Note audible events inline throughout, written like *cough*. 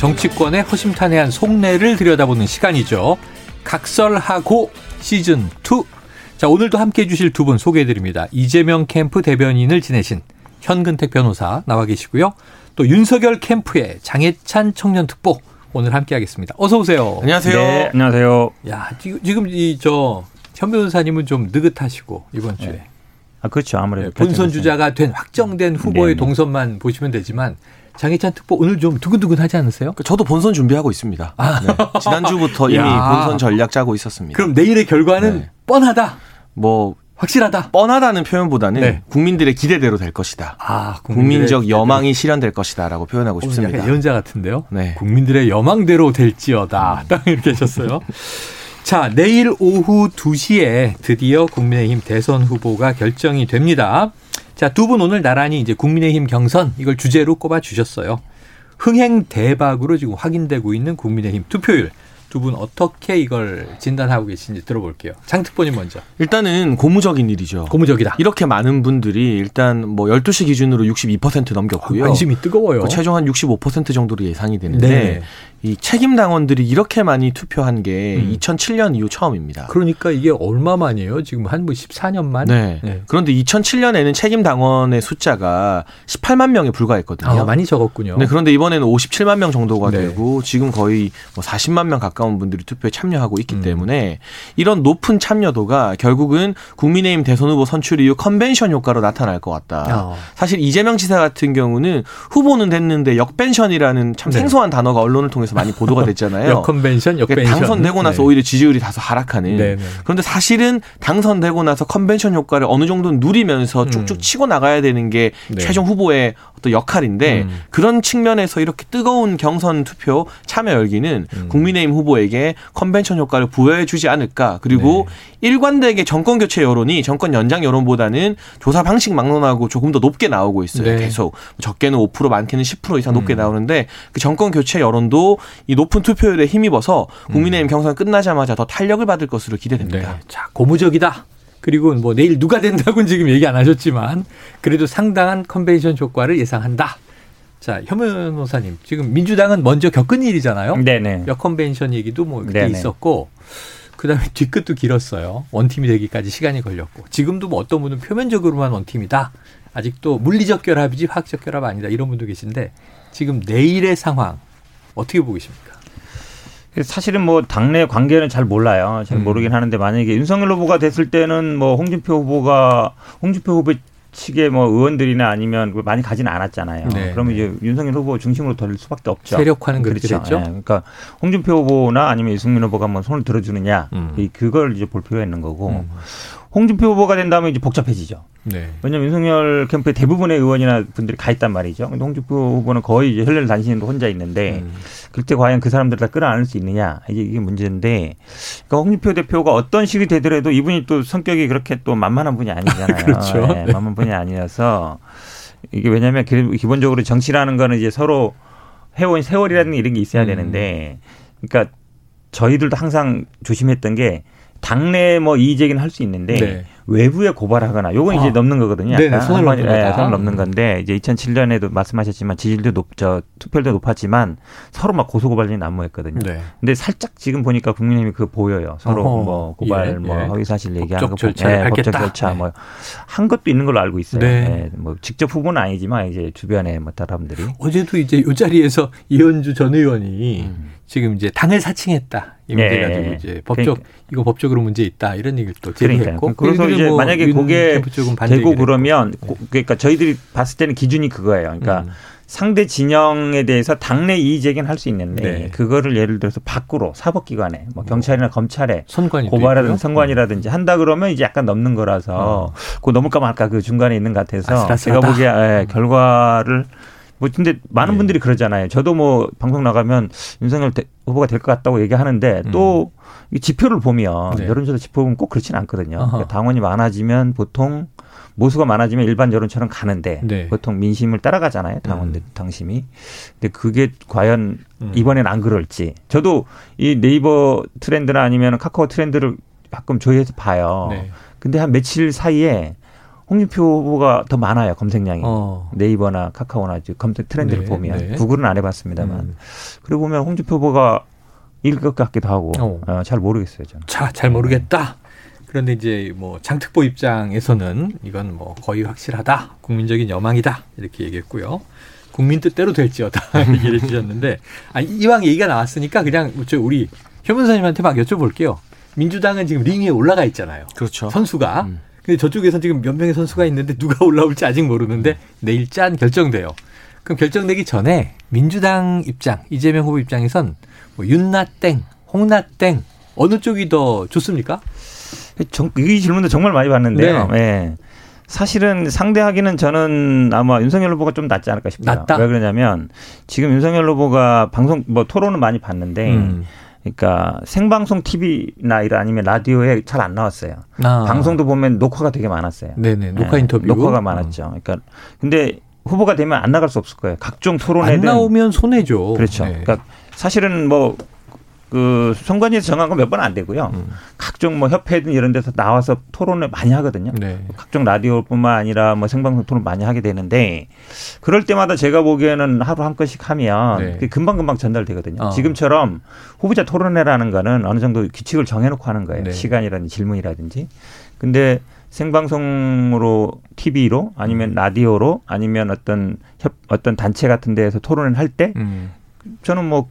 정치권의 허심탄회한 속내를 들여다보는 시간이죠. 각설하고 시즌 2. 자, 오늘도 함께 해주실 두 분 소개해드립니다. 이재명 캠프 대변인을 지내신 현근택 변호사 나와 계시고요. 또 윤석열 캠프의 장해찬 청년특보 오늘 함께 하겠습니다. 어서 오세요. 안녕하세요. 네, 안녕하세요. 야, 지금, 지금 이, 저, 현 변호사님은 좀 느긋하시고, 이번 주에. 네. 아, 그렇죠. 아무래도. 네, 본선 주자가 된 확정된 후보의 네, 네. 동선만 보시면 되지만, 장해찬 특보 오늘 좀 두근두근 하지 않으세요? 저도 본선 준비하고 있습니다. 네. 지난주부터 *laughs* 이미 야. 본선 전략 짜고 있었습니다. 그럼 내일의 결과는 네. 뻔하다. 뭐 확실하다. 뻔하다는 표현보다는 네. 국민들의 기대대로 될 것이다. 아, 국민적 여망이 실현될 것이다라고 표현하고 어, 싶습니다. 예언자 같은데요. 네. 국민들의 여망대로 될지어다. 딱 이렇게 하셨어요. 자, 내일 오후 2시에 드디어 국민의힘 대선 후보가 결정이 됩니다. 자, 두 분 오늘 나란히 이제 국민의힘 경선 이걸 주제로 꼽아 주셨어요. 흥행 대박으로 지금 확인되고 있는 국민의힘 투표율. 두 분 어떻게 이걸 진단하고 계신지 들어볼게요. 장특보님 먼저. 일단은 고무적인 일이죠. 고무적이다. 이렇게 많은 분들이 일단 뭐 12시 기준으로 62% 넘겼고요. 관심이 뜨거워요. 그 최종 한 65% 정도로 예상이 되는데 네. 이 책임 당원들이 이렇게 많이 투표한 게 음. 2007년 이후 처음입니다. 그러니까 이게 얼마 만이에요? 지금 한 뭐 14년 만? 네. 그런데 2007년에는 책임 당원의 숫자가 18만 명에 불과했거든요. 아, 많이 적었군요. 네, 그런데 이번에는 57만 명 정도가 네. 되고 지금 거의 뭐 40만 명 가까운 분들이 투표에 참여하고 있기 음. 때문에 이런 높은 참여도가 결국은 국민의힘 대선 후보 선출 이후 컨벤션 효과로 나타날 것 같다. 어. 사실 이재명 지사 같은 경우는 후보는 됐는데 역벤션이라는 참 네. 생소한 단어가 언론을 통해서 많이 보도가 됐잖아요. 역convention, *laughs* 그러니까 역벤션. 당선되고 나서 네. 오히려 지지율이 다소 하락하는. 네, 네. 그런데 사실은 당선되고 나서 컨벤션 효과를 어느 정도 누리면서 음. 쭉쭉 치고 나가야 되는 게 네. 최종 후보의 어떤 역할인데 음. 그런 측면에서 이렇게 뜨거운 경선 투표 참여 열기는 음. 국민의힘 후보에게 컨벤션 효과를 부여해 주지 않을까. 그리고 네. 일관되게 정권 교체 여론이 정권 연장 여론보다는 조사 방식 막론하고 조금 더 높게 나오고 있어요. 네. 계속 적게는 5% 많게는 10% 이상 높게 음. 나오는데 그 정권 교체 여론도 이 높은 투표율에 힘입어서 국민의힘 경선 끝나자마자 더 탄력을 받을 것으로 기대됩니다. 음. 네. 자, 고무적이다. 그리고 뭐 내일 누가 된다고는 지금 얘기 안 하셨지만 그래도 상당한 컨벤션 효과를 예상한다. 자, 현 변호사님, 지금 민주당은 먼저 겪은 일이잖아요. 네네. 역컨벤션 얘기도 뭐 그때 네네. 있었고 그 다음에 *laughs* 뒤끝도 길었어요. 원팀이 되기까지 시간이 걸렸고 지금도 뭐 어떤 분은 표면적으로만 원팀이다. 아직도 물리적 결합이지 화학적 결합 아니다. 이런 분도 계신데 지금 내일의 상황 어떻게 보고 계십니까? 사실은 뭐 당내 관계는 잘 몰라요. 잘 음. 모르긴 하는데 만약에 윤석열 후보가 됐을 때는 뭐 홍준표 후보가 홍준표 후보 측의 뭐 의원들이나 아니면 그 많이 가지는 않았잖아요. 네, 그러면 네. 이제 윤석열 후보 중심으로 돌릴 수밖에 없죠. 세력화는 그렇게 그렇죠. 됐죠. 예, 그러니까 홍준표 후보나 아니면 유승민 후보가 뭐 손을 들어주느냐 음. 이 그걸 이제 볼 필요가 있는 거고 음. 홍준표 후보가 된다면 이제 복잡해지죠. 네. 왜냐하면 윤석열 캠프에 대부분의 의원이나 분들이 가 있단 말이죠. 근데 홍준표 후보는 거의 이제 혈련을 단신으로 혼자 있는데 음. 그때 과연 그 사람들을 다 끌어안을 수 있느냐 이게 이게 문제인데 그러니까 홍준표 대표가 어떤 식이 되더라도 이분이 또 성격이 그렇게 또 만만한 분이 아니잖아요. *laughs* 그렇죠. 예, 네. 만만한 분이 아니어서 이게 왜냐하면 기- 기본적으로 정치라는 거는 이제 서로 해온 세월이라는 이런 게 있어야 음. 되는데 그러니까 저희들도 항상 조심했던 게 당내 뭐 이의제기는 할 수 있는데 네. 외부에 고발하거나 요건 이제 아. 넘는 거거든요. 네네, 번에, 넘는 예, 거다. 선을 넘는 건데 이제 2007년에도 말씀하셨지만 지지율도 높, 저 투표율도 높았지만 서로 막 고소 고발이 난무했거든요. 네. 근데 살짝 지금 보니까 국민의힘이 그 보여요. 서로 어허. 뭐 고발, 예, 뭐 예. 허위 사실 얘기하는 거 법적 절차를 보- 예, 법적 밟겠다. 절차 네. 뭐한 것도 있는 걸로 알고 있어요. 네. 예, 뭐 직접 후보는 아니지만 이제 주변에 뭐 사람들이 어제도 이제 이 자리에서 이현주 전 의원이 지금 이제 당을 사칭했다. 이 문제 네. 가지고 이제 법적 그러니까. 이거 법적으로 문제 있다 이런 얘기를 또. 제기했고 그래서 이제 뭐 만약에 윤 그게 되고 그러면. 고- 그러니까 저희들이 봤을 때는 기준이 그거예요. 그러니까 음. 상대 진영에 대해서 당내 이의 제기는 할 수 있는데 네. 그거를 예를 들어서 밖으로 사법기관에 뭐 경찰이나 검찰에 고발하든 선관이라든지 한다 그러면 이제 약간 넘는 거라서 그거 넘을까 말까 그 중간에 있는 것 같아서 어. 아슬아슬하다. 제가 보기에 예, 결과를 뭐 근데 많은 네. 분들이 그러잖아요. 저도 뭐 방송 나가면 윤석열 대- 후보가 될 것 같다고 얘기하는데 또이 지표를 보면 음. 네. 여론조사 지표 보면 꼭 그렇지는 않거든요. 그러니까 당원이 많아지면 보통 모수가 많아지면 일반 여론처럼 가는데 네. 보통 민심을 따라가잖아요. 당원들 당심이. 근데 그게 과연 음. 이번엔 안 그럴지. 저도 이 네이버 트렌드나 아니면 카카오 트렌드를 가끔 조회해서 봐요. 네. 근데 한 며칠 사이에 홍준표 후보가 더 많아요 검색량이 어. 네이버나 카카오나 검색 트렌드를 네, 보면 네. 구글은 안 해봤습니다만 음. 그리고 보면 홍준표 후보가 이길 것 같기도 하고 어. 어, 잘 모르겠어요 저는. 자, 잘 모르겠다. 그런데 이제 뭐 장특보 입장에서는 이건 뭐 거의 확실하다. 국민적인 여망이다. 이렇게 얘기했고요. 국민 뜻대로 될지어다. *laughs* 얘기를 해주셨는데, 아, 이왕 얘기가 나왔으니까 그냥 저 우리 현 변호사님한테 막 여쭤볼게요. 민주당은 지금 링에 올라가 있잖아요. 그렇죠. 선수가. 음. 근데 저쪽에서 지금 몇 명의 선수가 있는데 누가 *laughs* 올라올지 아직 모르는데 내일 짠 결정돼요. 그럼 결정되기 전에 민주당 입장, 이재명 후보 입장에선 뭐 윤나땡, 홍나땡 어느 쪽이 더 좋습니까? 정, 이 질문도 정말 많이 받는데요. 네. 예. 사실은 상대하기는 저는 아마 윤석열 후보가 좀 낫지 않을까 싶어요. 낫다? 왜 그러냐면 지금 윤석열 후보가 방송 뭐 토론은 많이 봤는데 음. 그러니까 생방송 TV나 이런 아니면 라디오에 잘 안 나왔어요. 아. 방송도 보면 녹화가 되게 많았어요. 네네 녹화 예, 인터뷰 녹화가 많았죠. 그러니까 근데 후보가 되면 안 나갈 수 없을 거예요. 각종 안 토론회든 나오면 손해죠. 그렇죠. 네. 그러니까 사실은 뭐 그 선관위에서 정한 건 몇 번 안 되고요. 음. 각종 뭐 협회든 이런 데서 나와서 토론을 많이 하거든요. 네. 각종 라디오뿐만 아니라 뭐 생방송 토론 많이 하게 되는데 그럴 때마다 제가 보기에는 하루 한 건씩 하면 네. 그게 금방 금방 전달되거든요. 어. 지금처럼 후보자 토론회라는 거는 어느 정도 규칙을 정해놓고 하는 거예요. 네. 시간이라든지 질문이라든지. 근데 생방송으로 TV로 아니면 라디오로 아니면 어떤 협 어떤 단체 같은 데에서 토론을 할때 음. 저는 뭐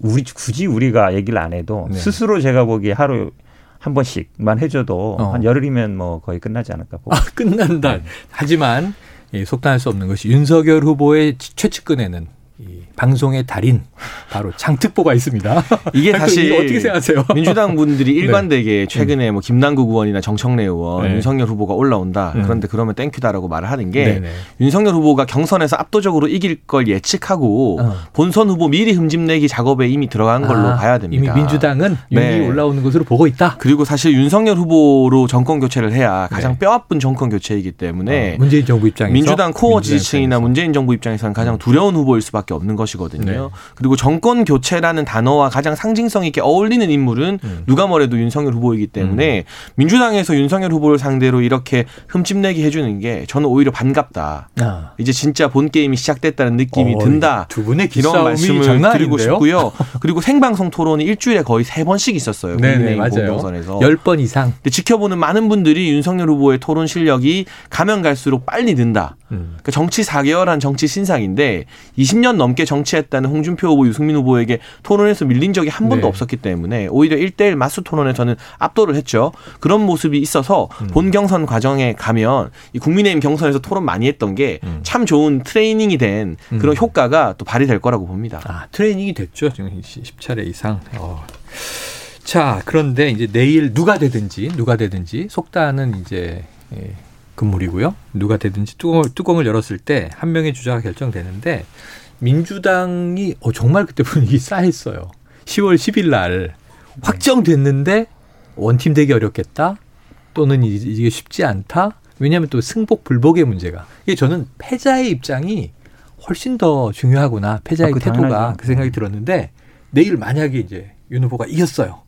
우리 굳이 우리가 얘기를 안 해도 네. 스스로 제가 보기에 하루 한 번씩만 해줘도 어. 한 열흘이면 뭐 거의 끝나지 않을까 보고. 아, 끝난다. 하지만 예, 속단할 수 없는 것이 윤석열 후보의 최측근에는 이 방송의 달인 바로 장특보가 있습니다. *laughs* 이게 사실 어떻게 생각하세요? 민주당 분들이 *laughs* 일관되게 최근에 뭐 김남국 의원이나 정청래 의원, 네. 윤석열 후보가 올라온다. 음. 그런데 그러면 thank you다라고 말을 하는 게 네네. 윤석열 후보가 경선에서 압도적으로 이길 걸 예측하고 어. 본선 후보 미리 흠집내기 작업에 이미 들어간 걸로 아, 봐야 됩니다. 이미 민주당은 윤이 네. 올라오는 것으로 보고 있다. 그리고 사실 윤석열 후보로 정권 교체를 해야 가장 네. 뼈아픈 정권 교체이기 때문에 어, 문재인 정부 입장에서 민주당 core 민주당 지지층이나 입장에서. 문재인 정부 입장에서는 가장 두려운 후보일 수밖에 없는 것이거든요. 네. 그리고 정권 교체라는 단어와 가장 상징성 있게 어울리는 인물은 음. 누가 뭐래도 윤석열 후보이기 때문에 민주당에서 윤석열 후보를 상대로 이렇게 흠집내기 해주는 게 저는 오히려 반갑다. 아. 이제 진짜 본 게임이 시작됐다는 느낌이 어, 든다. 두 분의 이런 말씀을 드리고 아닌데요? 싶고요. 그리고 생방송 토론이 일주일에 거의 세 번씩 있었어요. 네네 국민의힘 맞아요. 공동선에서. 열번 이상. 근데 지켜보는 많은 분들이 윤석열 후보의 토론 실력이 가면 갈수록 빨리 는다. 음. 그러니까 정치 4개월 한 정치 신상인데 20년 넘게 정치했다는 홍준표 후보, 유승민 후보에게 토론에서 밀린 적이 한 번도 네. 없었기 때문에 오히려 1대1 맞수 토론에서는 압도를 했죠. 그런 모습이 있어서 음. 본 경선 과정에 가면 이 국민의힘 경선에서 토론 많이 했던 게참 음. 좋은 트레이닝이 된 그런 음. 효과가 또 발휘될 거라고 봅니다. 아, 트레이닝이 됐죠. 지금 10차례 이상. 어. 자, 그런데 이제 내일 누가 되든지, 누가 되든지, 속단은 이제, 예, 금물이고요. 누가 되든지 뚜껑을, 뚜껑을 열었을 때 한 명의 주자가 결정되는데, 민주당이, 어, 정말 그때 분위기 싸했어요. 10월 10일 날 확정됐는데, 원팀 되기 어렵겠다? 또는 이- 이게 쉽지 않다? 왜냐하면 또 승복 불복의 문제가. 이게 저는 패자의 입장이 훨씬 더 중요하구나. 패자의 아, 그 태도가 당연하죠. 그 생각이 들었는데 내일 만약에 이제 윤 후보가 이겼어요.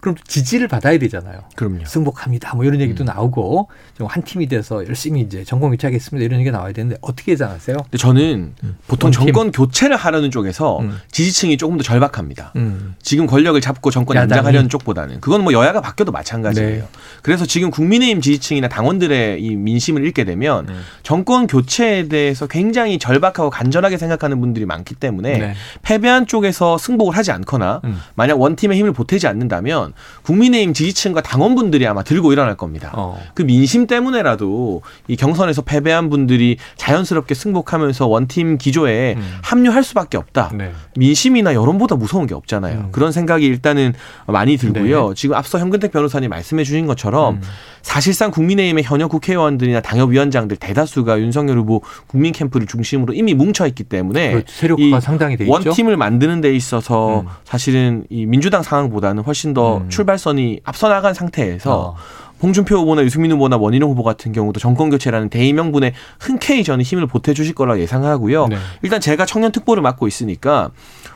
그럼 또 지지를 받아야 되잖아요. 그럼요. 승복합니다. 뭐 이런 얘기도 나오고 좀 한 팀이 돼서 열심히 이제 전공 교체하겠습니다. 이런 얘기가 나와야 되는데 어떻게 예상하세요? 근데 저는 보통 원팀. 정권 교체를 하려는 쪽에서 음. 지지층이 조금 더 절박합니다. 음. 지금 권력을 잡고 정권. 연장하려는 쪽보다는 그건 뭐 여야가 바뀌어도 마찬가지예요. 네. 그래서 지금 국민의힘 지지층이나 당원들의 이 민심을 읽게 되면 음. 정권 교체에 대해서 굉장히 절박하고 간절하게 생각하는 분들이 많기 때문에 네. 패배한 쪽에서 승복을 하지 않거나 음. 만약 원팀의 힘을 보태지 않는다면 되면 국민의힘 지지층과 당원분들이 아마 들고 일어날 겁니다. 어. 그 민심 때문에라도 이 경선에서 패배한 분들이 자연스럽게 승복하면서 원팀 기조에 음. 합류할 수밖에 없다. 네. 민심이나 여론보다 무서운 게 없잖아요. 음. 그런 생각이 일단은 많이 들고요. 네. 지금 앞서 현근택 변호사님 말씀해 주신 것처럼 음. 사실상 국민의힘의 현역 국회의원들이나 당협위원장들 대다수가 윤석열 후보 국민 캠프를 중심으로 이미 뭉쳐 있기 때문에 그렇죠. 세력화가 이 상당히 돼 있죠. 원팀을 만드는 데 있어서 음. 사실은 이 민주당 상황보다는 훨씬 더 음. 출발선이 앞서 나간 상태에서 어. 홍준표 후보나 유승민 후보나 원희룡 후보 같은 경우도 정권 교체라는 대의명분에 흔쾌히 저는 힘을 보태주실 거라 예상하고요. 네. 일단 제가 청년 특보를 맡고 있으니까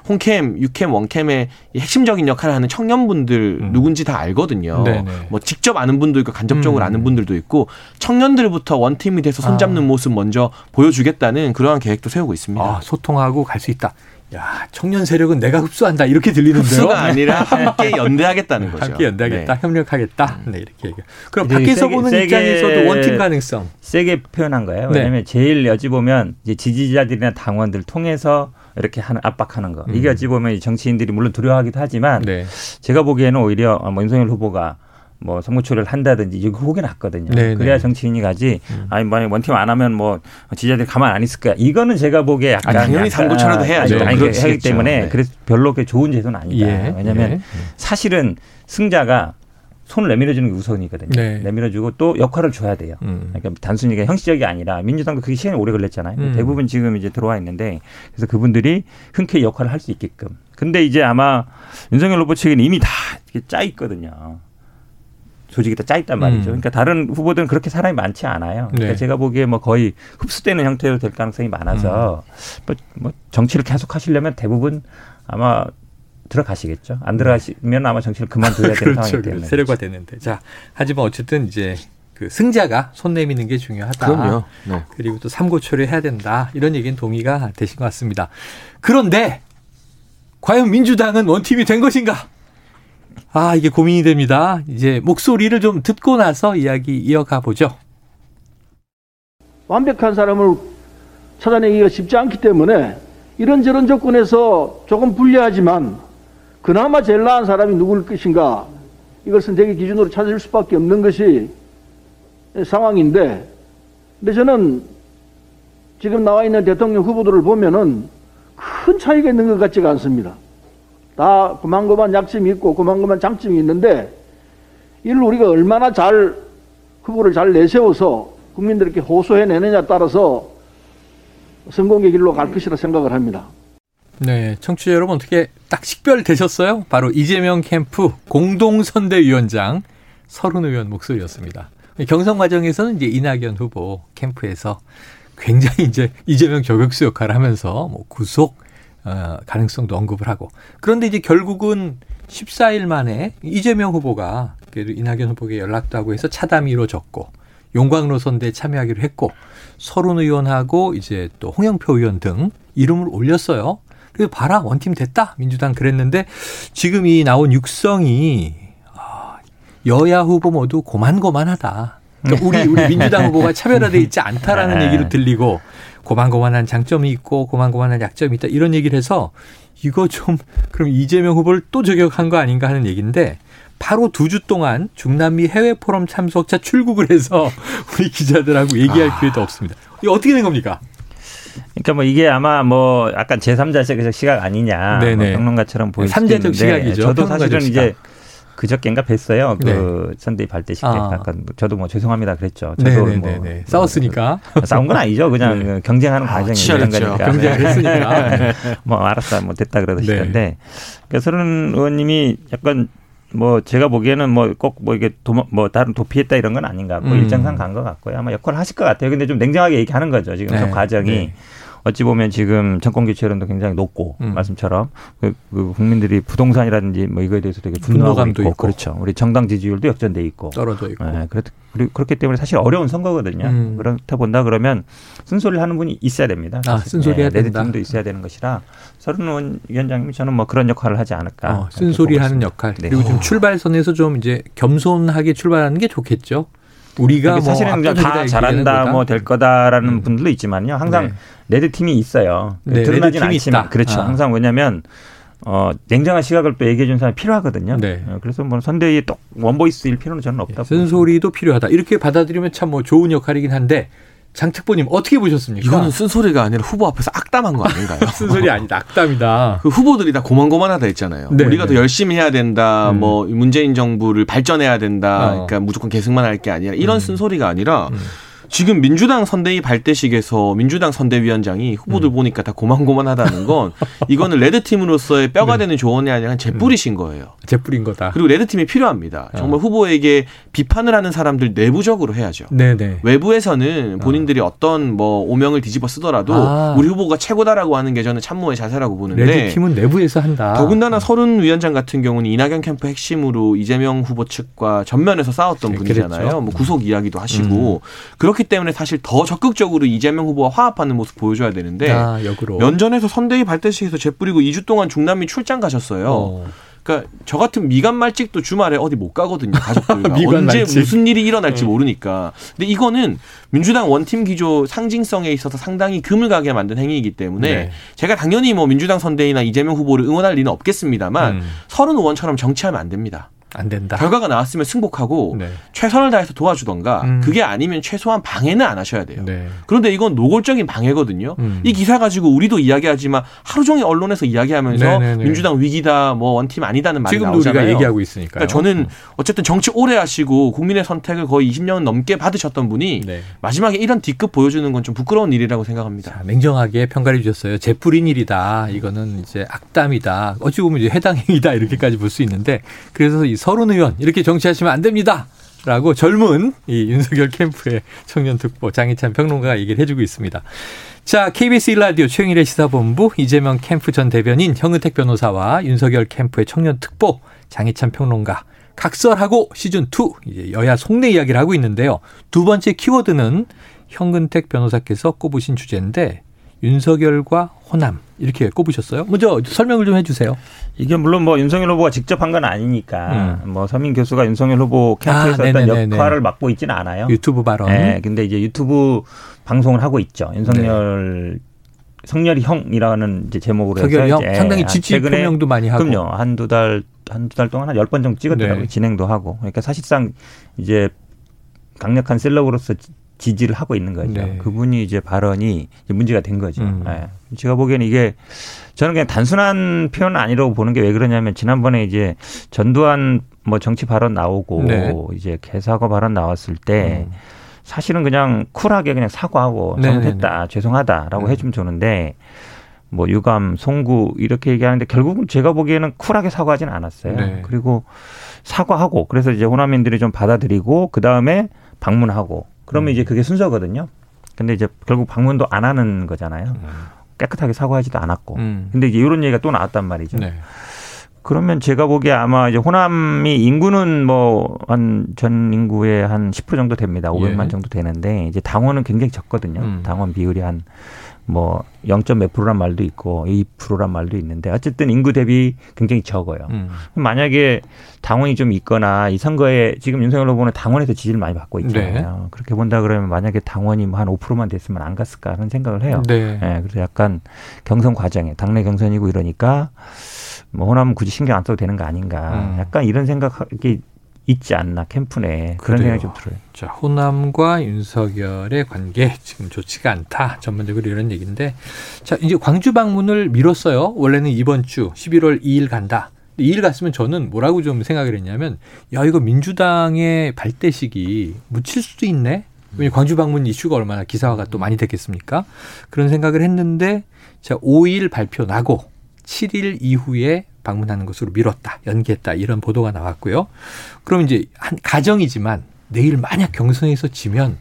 홍캠, 유캠, 원캠의 이 핵심적인 역할을 하는 청년분들 음. 누군지 다 알거든요. 네네. 뭐 직접 아는 분도 있고 간접적으로 음. 아는 분들도 있고 청년들부터 원팀이 돼서 손잡는 아. 모습 먼저 보여주겠다는 그러한 계획도 세우고 있습니다. 아, 소통하고 갈 수 있다. 야, 청년 세력은 내가 흡수한다. 이렇게 들리는데요. 흡수가 아니라 함께 연대하겠다는 거죠. 함께 연대하겠다. 네. 협력하겠다. 네, 이렇게 얘기. 그럼 밖에서 세게- 보는 세게- 입장에서도 원팀 가능성. 세게 표현한 거예요. 네. 왜냐하면 제일 여지 보면 이제 지지자들이나 당원들 통해서 이렇게 하는 압박하는 거. 음. 이게 어찌 보면 이 정치인들이 물론 두려워하기도 하지만 네. 제가 보기에는 오히려 뭐 윤석열 후보가 뭐 선거초를 한다든지 이거 혹이 낫거든요. 네, 그래야 네. 정치인이 가지. 음. 아니 만약 원팀 안 하면 뭐 지지자들이 가만 안 있을 거야. 이거는 제가 보기에 약간 아, 당연히 삼고초라도 해야죠. 아니, 그렇겠죠. 하기 때문에 네. 그래서 별로 그렇게 좋은 제도는 아니다. 예. 왜냐하면 예. 사실은 승자가 손을 내밀어주는 게 우선이거든요. 네. 내밀어주고 또 역할을 줘야 돼요. 음. 그러니까 단순히 형식적이 아니라 민주당도 그게 시간이 오래 걸렸잖아요. 음. 대부분 지금 이제 들어와 있는데 그래서 그분들이 흔쾌히 역할을 할 수 있게끔. 근데 이제 아마 윤석열 후보 측에는 이미 다 짜 있거든요. 조직이 다 짜 있단 말이죠. 음. 그러니까 다른 후보들은 그렇게 사람이 많지 않아요. 그러니까 네. 제가 보기에 뭐 거의 흡수되는 형태로 될 가능성이 많아서 뭐, 뭐 정치를 계속 하시려면 대부분 아마 들어가시겠죠. 안 들어가시면 아마 정치를 그만둬야 되는 그렇죠. 상황이기 그렇죠. 때문에. 세력화 되는데. 자, 하지만 어쨌든 이제 그 승자가 손 내미는 게 중요하다. 그럼요. 네. 그리고 또 삼고초를 해야 된다. 이런 얘기는 동의가 되신 것 같습니다. 그런데 과연 민주당은 원팀이 된 것인가? 아, 이게 고민이 됩니다. 이제 목소리를 좀 듣고 나서 이야기 이어가 보죠. 완벽한 사람을 찾아내기가 쉽지 않기 때문에 이런저런 조건에서 조금 불리하지만 그나마 제일 나은 사람이 누구일 것인가 이걸 선택의 기준으로 찾을 수밖에 없는 것이 상황인데 근데 저는 지금 나와 있는 대통령 후보들을 보면은 큰 차이가 있는 것 같지가 않습니다. 다 그만그만 약점이 있고 그만그만 장점이 있는데 이를 우리가 얼마나 잘 후보를 잘 내세워서 국민들에게 호소해내느냐에 따라서 성공의 길로 갈 것이라 생각을 합니다. 네, 청취자 여러분 어떻게 딱 식별되셨어요? 바로 이재명 캠프 공동선대위원장 서른 의원 목소리였습니다. 경선 과정에서는 이제 이낙연 후보 캠프에서 굉장히 이제 이재명 저격수 역할을 하면서 뭐 구속 어, 가능성도 언급을 하고 그런데 이제 결국은 14일 만에 이재명 후보가 그래도 이낙연 후보에게 연락도 하고 해서 차담이 이루어졌고 용광로 선대에 참여하기로 했고 서른 의원하고 이제 또 홍영표 의원 등 이름을 올렸어요. 그래서 봐라 원팀 됐다 민주당 그랬는데 지금 이 나온 육성이 아, 여야 후보 모두 고만고만하다. 그러니까 우리 우리 *laughs* 민주당 후보가 차별화돼 있지 않다라는 네. 얘기로 들리고 고만고만한 장점이 있고 고만고만한 약점이 있다 이런 얘기를 해서 이거 좀 그럼 이재명 후보를 또 저격한 거 아닌가 하는 얘기인데 바로 두 주 동안 중남미 해외 포럼 참석자 출국을 해서 *laughs* 우리 기자들하고 얘기할 아. 기회도 없습니다. 이거 어떻게 된 겁니까? 그러니까 뭐 이게 아마 뭐 약간 제3자적 시각 아니냐. 뭐 평론가처럼 시각이죠. 저도 사실은 시각. 이제 그저께인가 뵀어요. 그 선대위 발대식 때 아. 약간 저도 뭐 죄송합니다 그랬죠. 저도 네네네. 뭐 싸웠으니까 싸운 건 아니죠. 그냥 네. 경쟁하는 아, 과정이 치열했죠. 있는 거니까. 경쟁을 했으니까. *laughs* 뭐 알았다, 뭐 됐다 네. 그러시던데. 그러니까 서른 의원님이 약간 뭐 제가 보기에는 뭐 꼭뭐 이게 도뭐 다른 도피했다 이런 건 아닌가. 뭐 음. 일정상 간 것 같고요. 아마 역할을 하실 것 같아요. 근데 좀 냉정하게 얘기하는 거죠. 지금 네. 그 과정이. 네. 어찌 보면 지금 정권 교체론도 굉장히 높고 음. 말씀처럼 그, 그 국민들이 부동산이라든지 뭐 이거에 대해서 되게 분노하고 있고, 있고. 그렇죠. 우리 정당 지지율도 역전돼 있고 떨어져 있고. 네, 그렇, 그렇기 때문에 사실 어려운 선거거든요. 음. 그렇다 본다 그러면 쓴소리를 하는 분이 있어야 됩니다. 아. 쓴소리 해야 네, 된다. 레드팀도 있어야 되는 것이라 설훈 위원장님이 저는 뭐 그런 역할을 하지 않을까. 어, 쓴소리 하는. 역할. 네. 그리고 좀 출발선에서 좀 이제 겸손하게 출발하는 게 좋겠죠. 우리가 뭐 사실은 그냥 압도적이다 다 잘한다. 뭐 될 거다라는 음. 분들도 있지만요. 항상 네. red team이 있어요. 네, 드러나진 red 않지만 있다. 그렇죠. 아. 항상 왜냐하면 어, 냉정한 시각을 또 얘기해 준 사람이 필요하거든요. 네. 어, 그래서 뭐 선대위에 또 one voice일 필요는 저는 없다고. 쓴소리도 필요하다. 이렇게 받아들이면 참 뭐 좋은 역할이긴 한데 장특보님 어떻게 보셨습니까? 이거는 쓴소리가 아니라 후보 앞에서 악담한 거 아닌가요? *laughs* 쓴소리 아니다. 악담이다. 그 후보들이 다 고만고만하다 했잖아요. 네, 우리가 네. 더 열심히 해야 된다. 음. 뭐 문재인 정부를 발전해야 된다. 어. 그러니까 무조건 계승만 할 게 아니라 이런 음. 쓴소리가 아니라 음. 지금 민주당 선대위 발대식에서 민주당 선대위원장이 후보들 음. 보니까 다 고만고만하다는 건 *laughs* 이거는 red team으로서의 뼈가 네. 되는 조언이 아니라 재뿌리신 거예요. 재뿌린 거다. 그리고 red team이 필요합니다. 정말 후보에게 비판을 하는 사람들 내부적으로 해야죠. 네네. 외부에서는 본인들이 어떤 뭐 오명을 뒤집어 쓰더라도 아. 우리 후보가 최고다라고 하는 게 저는 참모의 자세라고 보는데 레드 팀은 내부에서 한다. 더군다나 서른 위원장 같은 경우는 이낙연 캠프 핵심으로 이재명 후보 측과 전면에서 싸웠던 네, 분이잖아요. 그랬죠. 뭐 구속 이야기도 하시고 그렇 기 때문에 사실 더 적극적으로 이재명 후보와 화합하는 모습 보여줘야 되는데 아, 역으로. 면전에서 선대위 발대식에서 재뿌리고 2주 동안 중남미 출장 가셨어요. 어. 그러니까 저 같은 미간 말직도 주말에 어디 못 가거든요. 가족들과 *laughs* 언제 말직. 무슨 일이 일어날지 모르니까. 근데 이거는 민주당 원팀 기조 상징성에 있어서 상당히 금을 가게 만든 행위이기 때문에 네. 제가 당연히 뭐 민주당 선대위나 이재명 후보를 응원할 리는 없겠습니다만 음. 서른 의원처럼 정치하면 안 됩니다. 안 된다. 결과가 나왔으면 승복하고 네. 최선을 다해서 도와주던가 음. 그게 아니면 최소한 방해는 안 하셔야 돼요. 네. 그런데 이건 노골적인 방해거든요. 음. 이 기사 가지고 우리도 이야기하지만 하루 종일 언론에서 이야기하면서 네네네. 민주당 위기다, 뭐 원팀 아니다는 말이 지금도 나오잖아요. 우리가 얘기하고 있으니까요. 그러니까 저는 어쨌든 정치 오래 하시고 국민의 선택을 거의 20년 넘게 받으셨던 분이 네. 마지막에 이런 D급 보여주는 건 좀 부끄러운 일이라고 생각합니다. 자, 냉정하게 평가를 주셨어요. 재뿌린 일이다. 이거는 이제 악담이다. 어찌 보면 이제 해당 행위다. 이렇게까지 볼 수 있는데 그래서 이 서른 의원 이렇게 정치하시면 안 됩니다. 라고 젊은 이 윤석열 캠프의 청년 특보 장희찬 평론가가 얘기를 해주고 있습니다. 자, KBS 1라디오 최영일의 시사본부 이재명 캠프 전 대변인 형은택 변호사와 윤석열 캠프의 청년 특보 장희찬 평론가 각설하고 시즌 2 이제 여야 속내 이야기를 하고 있는데요. 두 번째 키워드는 형근택 변호사께서 꼽으신 주제인데 윤석열과 호남 이렇게 꼽으셨어요. 먼저 설명을 좀 해주세요. 이게 물론 뭐 윤석열 후보가 직접 한 건 아니니까 뭐 서민 교수가 윤석열 후보 캠프에서 음. 아, 어떤. 역할을 맡고 있지는 않아요. 유튜브 발언. 네, 근데 이제 유튜브 방송을 하고 있죠. 윤석열 성렬이 형이라는 이제 제목으로 해서 네. 형 이제 상당히 한 지지 최근에 표명도 많이 하고. 그럼요. 한두 달, 한 두 달 동안 한 열 번 정도 찍었더라고요. 네. 진행도 하고. 그러니까 사실상 이제 강력한 셀럽으로서 지- 지지를 하고 있는 거죠. 네. 그분이 이제 발언이 이제 문제가 된 거죠. 음. 예. 제가 보기에는 이게 저는 그냥 단순한 표현은 아니라고 보는 게 왜 그러냐면 지난번에 이제 전두환 뭐 정치 발언 나오고 네. 이제 개사과 발언 나왔을 때 음. 사실은 그냥 쿨하게 그냥 사과하고 네네네. 잘못했다 죄송하다라고 음. 해주면 좋은데 뭐 유감 송구 이렇게 얘기하는데 결국은 제가 보기에는 쿨하게 사과하지는 않았어요. 네. 그리고 사과하고 그래서 이제 호남인들이 좀 받아들이고 그 다음에 방문하고 그러면 음. 이제 그게 순서거든요. 근데 이제 결국 방문도 안 하는 거잖아요. 깨끗하게 사과하지도 않았고. 음. 근데 이제 이런 얘기가 또 나왔단 말이죠. 네. 그러면 제가 보기에 아마 이제 호남이 인구는 뭐 한 전 인구의 한 10% 정도 됩니다. 500만 예. 정도 되는데 이제 당원은 굉장히 적거든요. 음. 당원 비율이 한 뭐 0.몇 프로란 말도 있고 2%란 말도 있는데 어쨌든 인구 대비 굉장히 적어요. 음. 만약에 당원이 좀 있거나 이 선거에 지금 윤석열 후보는 당원에서 지지를 많이 받고 있잖아요. 그렇게 본다 그러면 만약에 당원이 뭐한 5%만 됐으면 안 갔을까 하는 생각을 해요. 네. 예, 그래서 약간 경선 과정에 당내 경선이고 이러니까 뭐 호남은 굳이 신경 안 써도 되는 거 아닌가. 음. 약간 이런 생각이 있지 않나 캠프 내에 그런 그래요. 생각이 좀 들어요. 자, 호남과 윤석열의 관계 지금 좋지가 않다. 전반적으로 이런 얘기인데. 자, 이제 광주 방문을 미뤘어요. 원래는 이번 주 11월 2일 간다. 2일 갔으면 저는 뭐라고 좀 생각을 했냐면 야, 이거 민주당의 발대식이 묻힐 수도 있네. 왜냐 광주 방문 이슈가 얼마나 기사화가 또 많이 됐겠습니까? 그런 생각을 했는데 자, 5일 발표 나고 7일 이후에 방문하는 것으로 미뤘다. 연기했다. 이런 보도가 나왔고요. 그럼 이제 한 가정이지만 내일 만약 경선에서 지면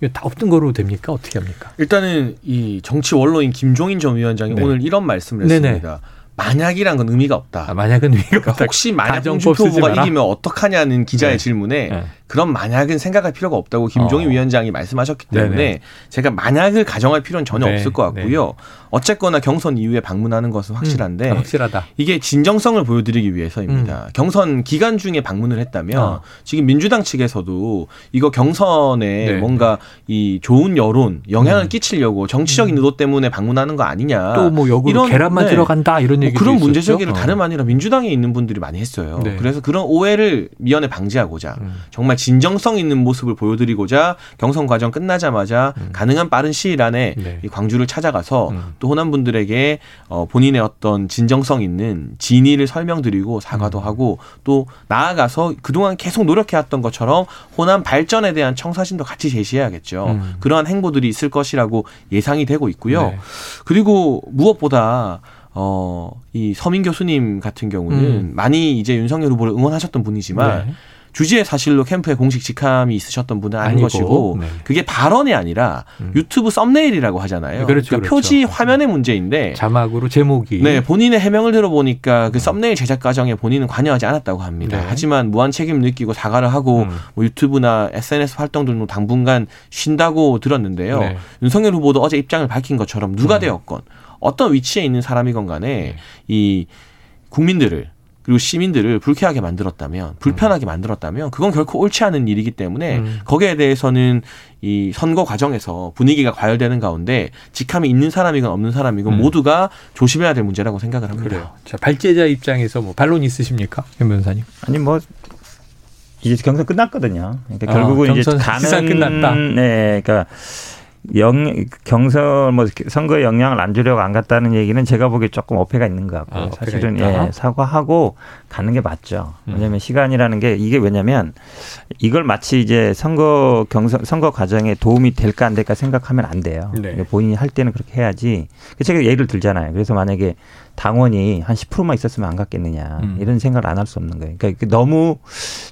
이거 다 없던 거로 됩니까? 어떻게 합니까? 일단은 이 정치 원로인 김종인 전 위원장이 네. 오늘 이런 말씀을 네네. 했습니다. 만약이란 건 의미가 없다. 아, 만약은 의미가 그러니까 없다. 혹시 만약 홍준표 후보가. 이기면 어떡하냐는 기자의 네. 질문에 네. 그런 만약은 생각할 필요가 없다고 김종인 어. 위원장이 말씀하셨기 때문에 네네. 제가 만약을 가정할 필요는 전혀 네, 없을 것 같고요. 어쨌거나 경선 이후에 방문하는 것은 확실한데 음, 확실하다. 이게 진정성을 보여드리기 위해서입니다. 경선 기간 중에 방문을 했다면 음. 어. 지금 민주당 측에서도 이거 경선에 네. 뭔가 이 좋은 여론 영향을 음. 끼치려고 정치적인 의도 때문에 방문하는 거 아니냐. 또뭐 역으로 이런- 계란만 네. 들어간다 이런 뭐 얘기 도 그런. 문제 제기를 어. 다름 아니라 민주당에 있는 분들이 많이 했어요. 네. 그래서 그런 오해를 미연에 방지하고자 음. 정말 진정성 있는 모습을 보여드리고자 경선 과정 끝나자마자 가능한 빠른 시일 안에 음. 네. 이 광주를 찾아가서 음. 또 호남 분들에게 어, 본인의 어떤 진정성 있는 진의를 설명드리고 사과도 음. 하고 또 나아가서 그동안 계속 노력해왔던 것처럼 호남 발전에 대한 청사진도 같이 제시해야겠죠. 음. 그러한 행보들이 있을 것이라고 예상이 되고 있고요. 네. 그리고 무엇보다 어, 이 서민 교수님 같은 경우는 음. 많이 이제 윤석열 후보를 응원하셨던 분이지만 네. 주지의 사실로 캠프에 공식 직함이 있으셨던 분은 아닌 아니고, 것이고 네. 그게 발언이 아니라 음. 유튜브 썸네일이라고 하잖아요. 그렇죠, 그러니까 그렇죠. 표지 화면의 문제인데 자막으로 제목이 네, 본인의 해명을 들어보니까 그 썸네일 제작 과정에 본인은 관여하지 않았다고 합니다. 네. 하지만 무한 책임 느끼고 사과를 하고 음. 뭐 유튜브나 SNS 활동 등도 당분간 쉰다고 들었는데요. 네. 윤석열 후보도 어제 입장을 밝힌 것처럼 누가 음. 되었건 어떤 위치에 있는 사람이건 간에 네. 이 국민들을 그리고 시민들을 불쾌하게 만들었다면 불편하게 만들었다면 그건 결코 옳지 않은 일이기 때문에 음. 거기에 대해서는 이 선거 과정에서 분위기가 과열되는 가운데 직함이 있는 사람이건 없는 사람이건 음. 모두가 조심해야 될 문제라고 생각을 합니다. 그래요. 자, 발제자 입장에서 뭐 반론 있으십니까? 김 변호사님. 아니 뭐 이제 경선 끝났거든요. 그러니까 아, 결국은 이제 경선 가는 끝났다. 네, 그러니까 영 경선 뭐 선거에 영향을 안 주려고 안 갔다는 얘기는 제가 보기에 조금 어폐가 있는 것 같고 아, 사실은 있다. 예, 사과하고 가는 게 맞죠. 음. 왜냐하면 시간이라는 게 이게 왜냐면 이걸 마치 이제 선거 경선 선거 과정에 도움이 될까 안 될까 생각하면 안 돼요. 네. 본인이 할 때는 그렇게 해야지. 제가 예를 들잖아요. 그래서 만약에 당원이 한 10%만 있었으면 안 갔겠느냐 음. 이런 생각을 안 할 수 없는 거예요. 그러니까 너무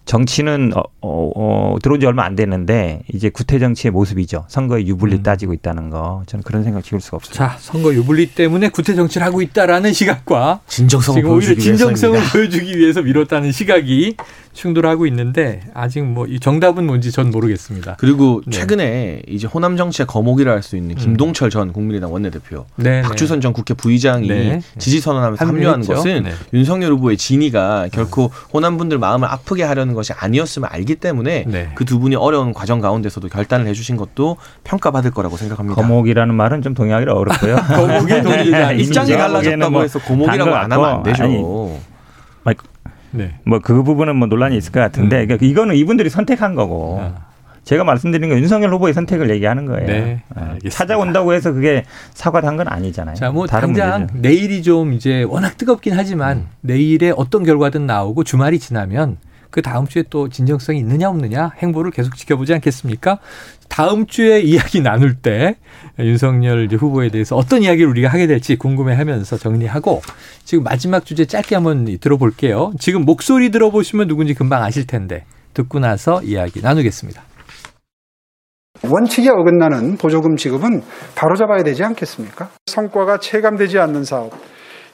정치는 어, 어, 어, 들어온 지 얼마 안 됐는데 이제 구태 정치의 모습이죠. 선거의 유불리 음. 따지고 있다는 거 저는 그런 생각 지울 수가 없어요. 자, 선거 유불리 때문에 구태 정치를 하고 있다라는 시각과 진정성을 지금 오히려 보여주기 진정성을 위해서입니다. 보여주기 위해서 미뤘다는 시각이 충돌하고 있는데 아직 뭐 이 정답은 뭔지 전 모르겠습니다. 그리고 네. 최근에 이제 호남 정치의 거목이라 할 수 있는 김동철 전 국민의당 원내대표, 네, 박주선 전 국회 부의장이 네. 지지 선언하면서 합류한. 것은 네. 윤석열 후보의 진의가 결코 호남 분들 마음을 아프게 하려는 것이 아니었음을 알기 때문에 네. 그두 분이 어려운 과정 가운데서도 결단을 해주신 것도 평가받을 거라고 생각합니다. 거목이라는 말은 좀 동의하기가 어렵고요. *laughs* 거목에 동의가 입장이 달라졌다고 뭐 해서 고목이라고 단것 안 하면 안 되죠. 아니, 네. 뭐그 부분은 뭐 논란이 있을 것 같은데 음. 그러니까 이거는 이분들이 선택한 거고 아. 제가 말씀드린 건 윤석열 후보의 선택을 얘기하는 거예요. 네, 어, 알겠습니다. 찾아온다고 해서 그게 사과한 건 아니잖아요. 자, 뭐 다른 당장 문제죠. 내일이 좀 이제 워낙 뜨겁긴 하지만 내일에 어떤 결과든 나오고 주말이 지나면 그 다음 주에 또 진정성이 있느냐 없느냐 행보를 계속 지켜보지 않겠습니까? 다음 주에 이야기 나눌 때 윤석열 후보에 대해서 어떤 이야기를 우리가 하게 될지 궁금해하면서 정리하고 지금 마지막 주제 짧게 한번 들어볼게요. 지금 목소리 들어보시면 누군지 금방 아실 텐데 듣고 나서 이야기 나누겠습니다. 원칙에 어긋나는 보조금 지급은 바로잡아야 되지 않겠습니까? 성과가 체감되지 않는 사업,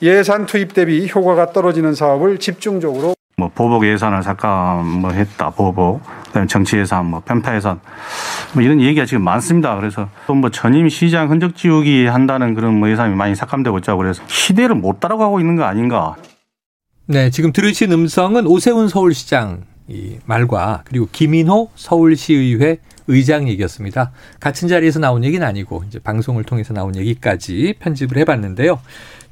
예산 투입 대비 효과가 떨어지는 사업을 집중적으로 뭐 보복 예산을 잠깐 뭐 했다 보복 그다음에 정치 예산 뭐 편파 예산 뭐 이런 얘기가 지금 많습니다 그래서 또 뭐 전임 시장 흔적 지우기 한다는 그런 뭐 예산이 많이 삭감되고 있죠 그래서 시대를 못 따라가고 있는 거 아닌가 네, 지금 들으신 음성은 오세훈 서울시장 이 말과 그리고 김인호 서울시의회 의장 얘기였습니다. 같은 자리에서 나온 얘기는 아니고 이제 방송을 통해서 나온 얘기까지 편집을 해봤는데요.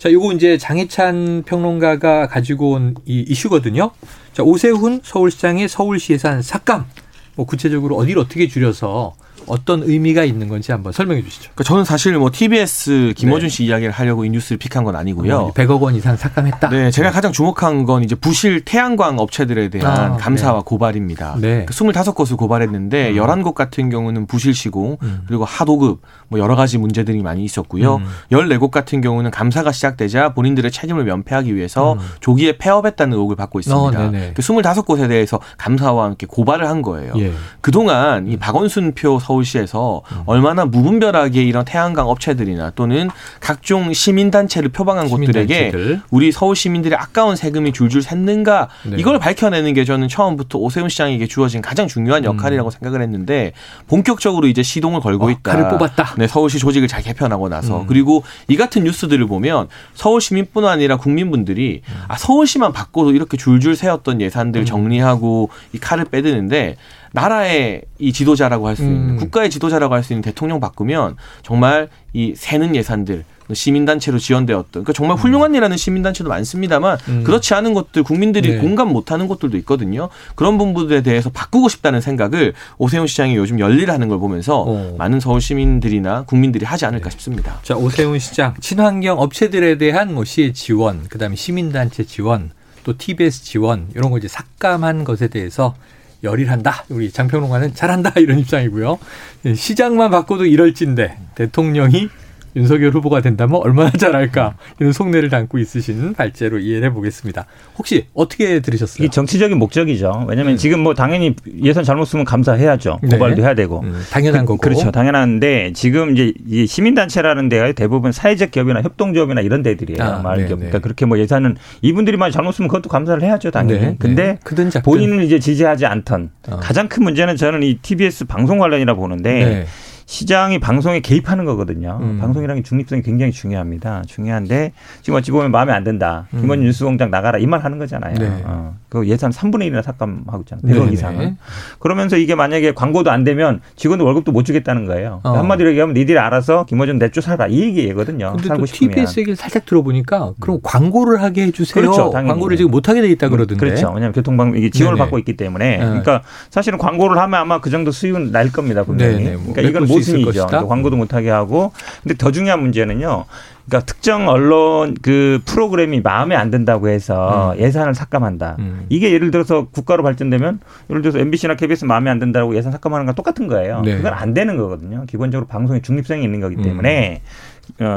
자, 요거 이제 장희찬 평론가가 가지고 온 이 이슈거든요. 자, 오세훈 서울시장의 서울시 예산 삭감. 뭐 구체적으로 어디를 어떻게 줄여서 어떤 의미가 있는 건지 한번 설명해 주시죠. 그러니까 저는 사실 뭐 TBS 김어준 씨 이야기를 하려고 이 뉴스를 픽한 건 아니고요. 뭐 100억 원 이상 삭감했다. 네, 제가 가장 주목한 건 이제 부실 태양광 업체들에 대한 아, 감사와 네. 고발입니다. 네. 그 25곳을 고발했는데 11곳 같은 경우는 부실 시공 음. 그리고 하도급 뭐 여러 가지 문제들이 많이 있었고요. 음. 14곳 같은 경우는 감사가 시작되자 본인들의 책임을 면피하기 위해서 음. 조기에 폐업했다는 의혹을 받고 있습니다. 어, 네네. 그 25곳에 대해서 감사와 함께 고발을 한 거예요. 예. 그동안 이 박원순표 서울시에서 얼마나 무분별하게 이런 태양광 업체들이나 또는 각종 시민단체를 표방한 곳들에게 시민단체들. 우리 서울 시민들의 아까운 세금이 줄줄 샜는가 네. 이걸 밝혀내는 게 저는 처음부터 오세훈 시장에게 주어진 가장 중요한 역할이라고 생각을 했는데 본격적으로 이제 시동을 걸고 음. 어, 있다. 칼을 뽑았다. 네, 서울시 조직을 잘 개편하고 나서 음. 그리고 이 같은 뉴스들을 보면 서울 시민뿐 아니라 국민분들이 음. 아 서울시만 바꿔도 이렇게 줄줄 세웠던 예산들 정리하고 이 칼을 빼드는데 나라의 이 지도자라고 할 수 있는 음. 국가의 지도자라고 할 수 있는 대통령 바꾸면 정말 이 새는 예산들 시민단체로 지원되었던 그러니까 정말 훌륭한 일하는 시민단체도 많습니다만 음. 그렇지 않은 것들 국민들이 네. 공감 못하는 것들도 있거든요. 그런 부분들에 대해서 바꾸고 싶다는 생각을 오세훈 시장이 요즘 열일하는 걸 보면서 어. 많은 서울 시민들이나 국민들이 하지 않을까 싶습니다. 자, 오세훈 시장 친환경 업체들에 대한 뭐 시의 지원, 그다음에 시민단체 지원, 또 TBS 지원 이런 거 이제 삭감한 것에 대해서 열일한다. 우리 장평론가는 잘한다 이런 입장이고요. 예, 시장만 바꿔도 이럴진데 대통령이 윤석열 후보가 된다면 얼마나 잘할까 이런 속내를 담고 있으신 발제로 이해해 보겠습니다. 혹시 어떻게 들으셨어요? 이게 정치적인 목적이죠. 왜냐하면 지금 뭐 당연히 예산 잘못 쓰면 감사해야죠. 네. 고발도 해야 되고. 음, 당연한 거고. 그렇죠. 당연한데 지금 이제 이 시민단체라는 데가 대부분 사회적 기업이나 협동조합이나 이런 데들이에요. 아, 말 네, 기업. 네. 그러니까 그렇게 뭐 예산은 이분들이 많이 잘못 쓰면 그것도 감사를 해야죠. 당연히. 네, 근데 네. 본인은 이제 지지하지 않던 어. 가장 큰 문제는 저는 이 TBS 방송 관련이라 보는데 네. 시장이 방송에 개입하는 거거든요. 음. 방송이라는 게 중립성이 굉장히 중요합니다. 중요한데 지금 어찌 보면 마음에 안 든다. 음. 김원준 뉴스공장 나가라 이 말 하는 거잖아요. 네. 어. 그 예산 3분의 1이나 삭감하고 있잖아요. 네, 100억 네. 이상은. 그러면서 이게 만약에 광고도 안 되면 직원들 월급도 못 주겠다는 거예요. 어. 한마디로 얘기하면 니들이 알아서 김원준 내쫓 살아 이 얘기거든요. 근데 또 살고 싶으면. TBS 얘기를 살짝 들어보니까 그럼 광고를 하게 해주세요. 그렇죠, 당연히. 광고를 지금 못 하게 돼 있다 그러던데. 그렇죠. 왜냐하면 교통방 이게 지원을 네네. 받고 있기 때문에. 네. 그러니까 사실은 광고를 하면 아마 그 정도 수익은 날 겁니다. 분명히. 네네. 뭐 그러니까 이건 수 있을. 것이다. 또 광고도 못하게 하고. 근데 더 중요한 문제는요. 그러니까 특정 언론 그 프로그램이 마음에 안 든다고 해서 예산을 삭감한다. 음. 이게 예를 들어서 국가로 발전되면 예를 들어서 MBC나 KBS 마음에 안 든다고 예산 삭감하는 건 똑같은 거예요. 네. 그건 안 되는 거거든요. 기본적으로 방송의 중립성이 있는 거기 음. 때문에 어,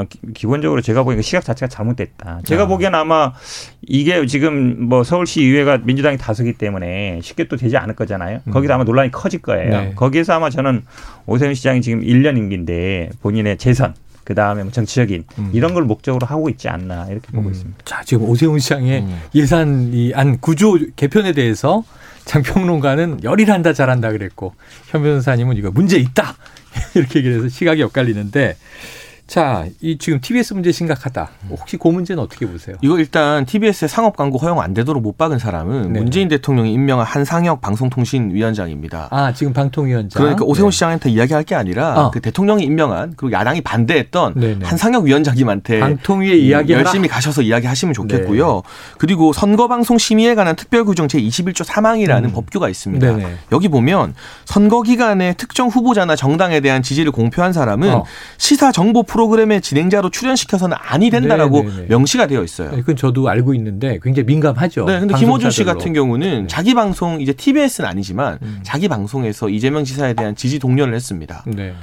기- 기본적으로 제가 보기엔 그 시각 자체가 잘못됐다. 제가 아. 보기엔 아마 이게 지금 뭐 서울시 의회가 민주당이 다수기 때문에 쉽게 또 되지 않을 거잖아요. 거기서 아마 논란이 커질 거예요. 네. 거기에서 아마 저는 오세훈 시장이 지금 1년 임기인데 본인의 재선 그 다음에 뭐 정치적인 음. 이런 걸 목적으로 하고 있지 않나 이렇게 보고 음. 있습니다. 자, 지금 오세훈 시장의 음. 예산이 안 구조 개편에 대해서 장평론가는 열일한다 잘한다 그랬고 현 변호사님은 이거 문제 있다 *laughs* 이렇게 얘기를 해서 시각이 엇갈리는데 자, 이 지금 TBS 문제 심각하다. 혹시 그 문제는 어떻게 보세요? 이거 일단 TBS의 상업 광고 허용 안 되도록 못 박은 사람은 네. 문재인 대통령이 임명한 한상혁 방송통신위원장입니다. 아, 지금 방통위원장. 그러니까 오세훈 네. 시장한테 이야기할 게 아니라 어. 그 대통령이 임명한 그리고 야당이 반대했던 네네. 한상혁 위원장님한테 방통위에 이야기하라. 네. 열심히 가셔서 이야기하시면 좋겠고요. 그리고 선거방송 심의에 관한 특별규정 제21조 3항이라는 음. 법규가 있습니다. 네네. 여기 보면 선거 기간에 특정 후보자나 정당에 대한 지지를 공표한 사람은 어. 시사 정보 프로그램의 진행자로 출연시켜서는 아니 된다라고 네네네. 명시가 되어 있어요. 네, 그건 저도 알고 있는데 굉장히 민감하죠. 네, 근데 김호준 씨. 같은 경우는 네. 자기 방송 이제 TBS는 아니지만 음. 자기 방송에서 이재명 지사에 대한 지지 동료를 했습니다. 네.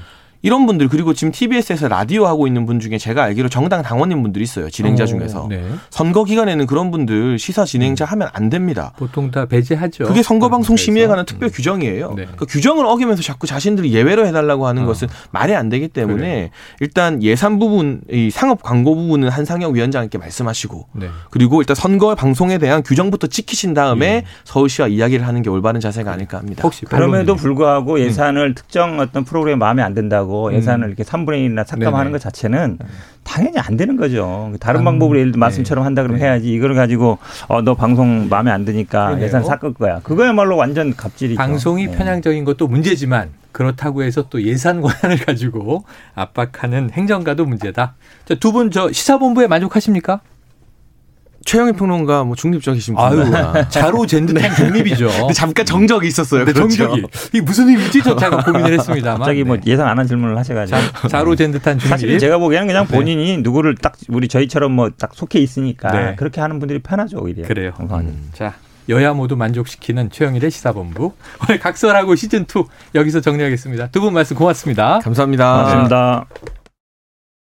이런 분들 그리고 지금 TBS에서 라디오 하고 있는 분 중에 제가 알기로 정당 당원인 분들이 있어요. 진행자 어, 중에서 네. 선거 기간에는 그런 분들 시사 진행자 하면 안 됩니다. 보통 다 배제하죠. 그게 선거방송 심의에 관한 음. 특별 규정이에요. 네. 그 규정을 어기면서 자꾸 자신들이 예외로 해달라고 하는 어. 것은 말이 안 되기 때문에 그래요. 일단 예산 부분, 이 상업 광고 부분은 한상혁 위원장께 말씀하시고 네. 그리고 일단 선거 방송에 대한 규정부터 지키신 다음에 예. 서울시와 이야기를 하는 게 올바른 자세가 아닐까 합니다. 혹시 그럼에도. 불구하고 예산을 특정 어떤 프로그램 마음에 안 든다고 음. 예산을 이렇게 3분의 1이나 삭감하는 네네. 것 자체는 당연히 안 되는 거죠. 다른 음, 방법으로 예를 들어 네. 말씀처럼 한다 그러면 네. 해야지 이걸 가지고 어, 너 방송 마음에 안 드니까 그러네요. 예산 삭을 거야. 그거야말로 완전 갑질이죠. 방송이 네. 편향적인 것도 문제지만 그렇다고 해서 또 예산 권한을 가지고 압박하는 행정가도 문제다. 두 분 저 시사본부에 만족하십니까? 최영희 평론가 뭐 중립적이신 아유, 분이구나. 자로 잰 듯한 *laughs* 중립이죠. 근데 잠깐 정적이 있었어요. 네, 그렇죠. 정적이. 이게 무슨 의미지? 저 잠깐 고민을 했습니다만. 갑자기 뭐 네. 예상 안 한 질문을 하셔가지고 자, 자로 잰 듯한 중립. 사실 제가 보기에는 그냥 네. 본인이 누구를 딱 우리 저희처럼 뭐 딱 속해 있으니까 네. 그렇게 하는 분들이 편하죠 오히려. 그래요. 음. 자, 여야 모두 만족시키는 최영일의 시사본부. 오늘 각설하고 시즌2 여기서 정리하겠습니다. 두 분 말씀 고맙습니다. 감사합니다. 고맙습니다.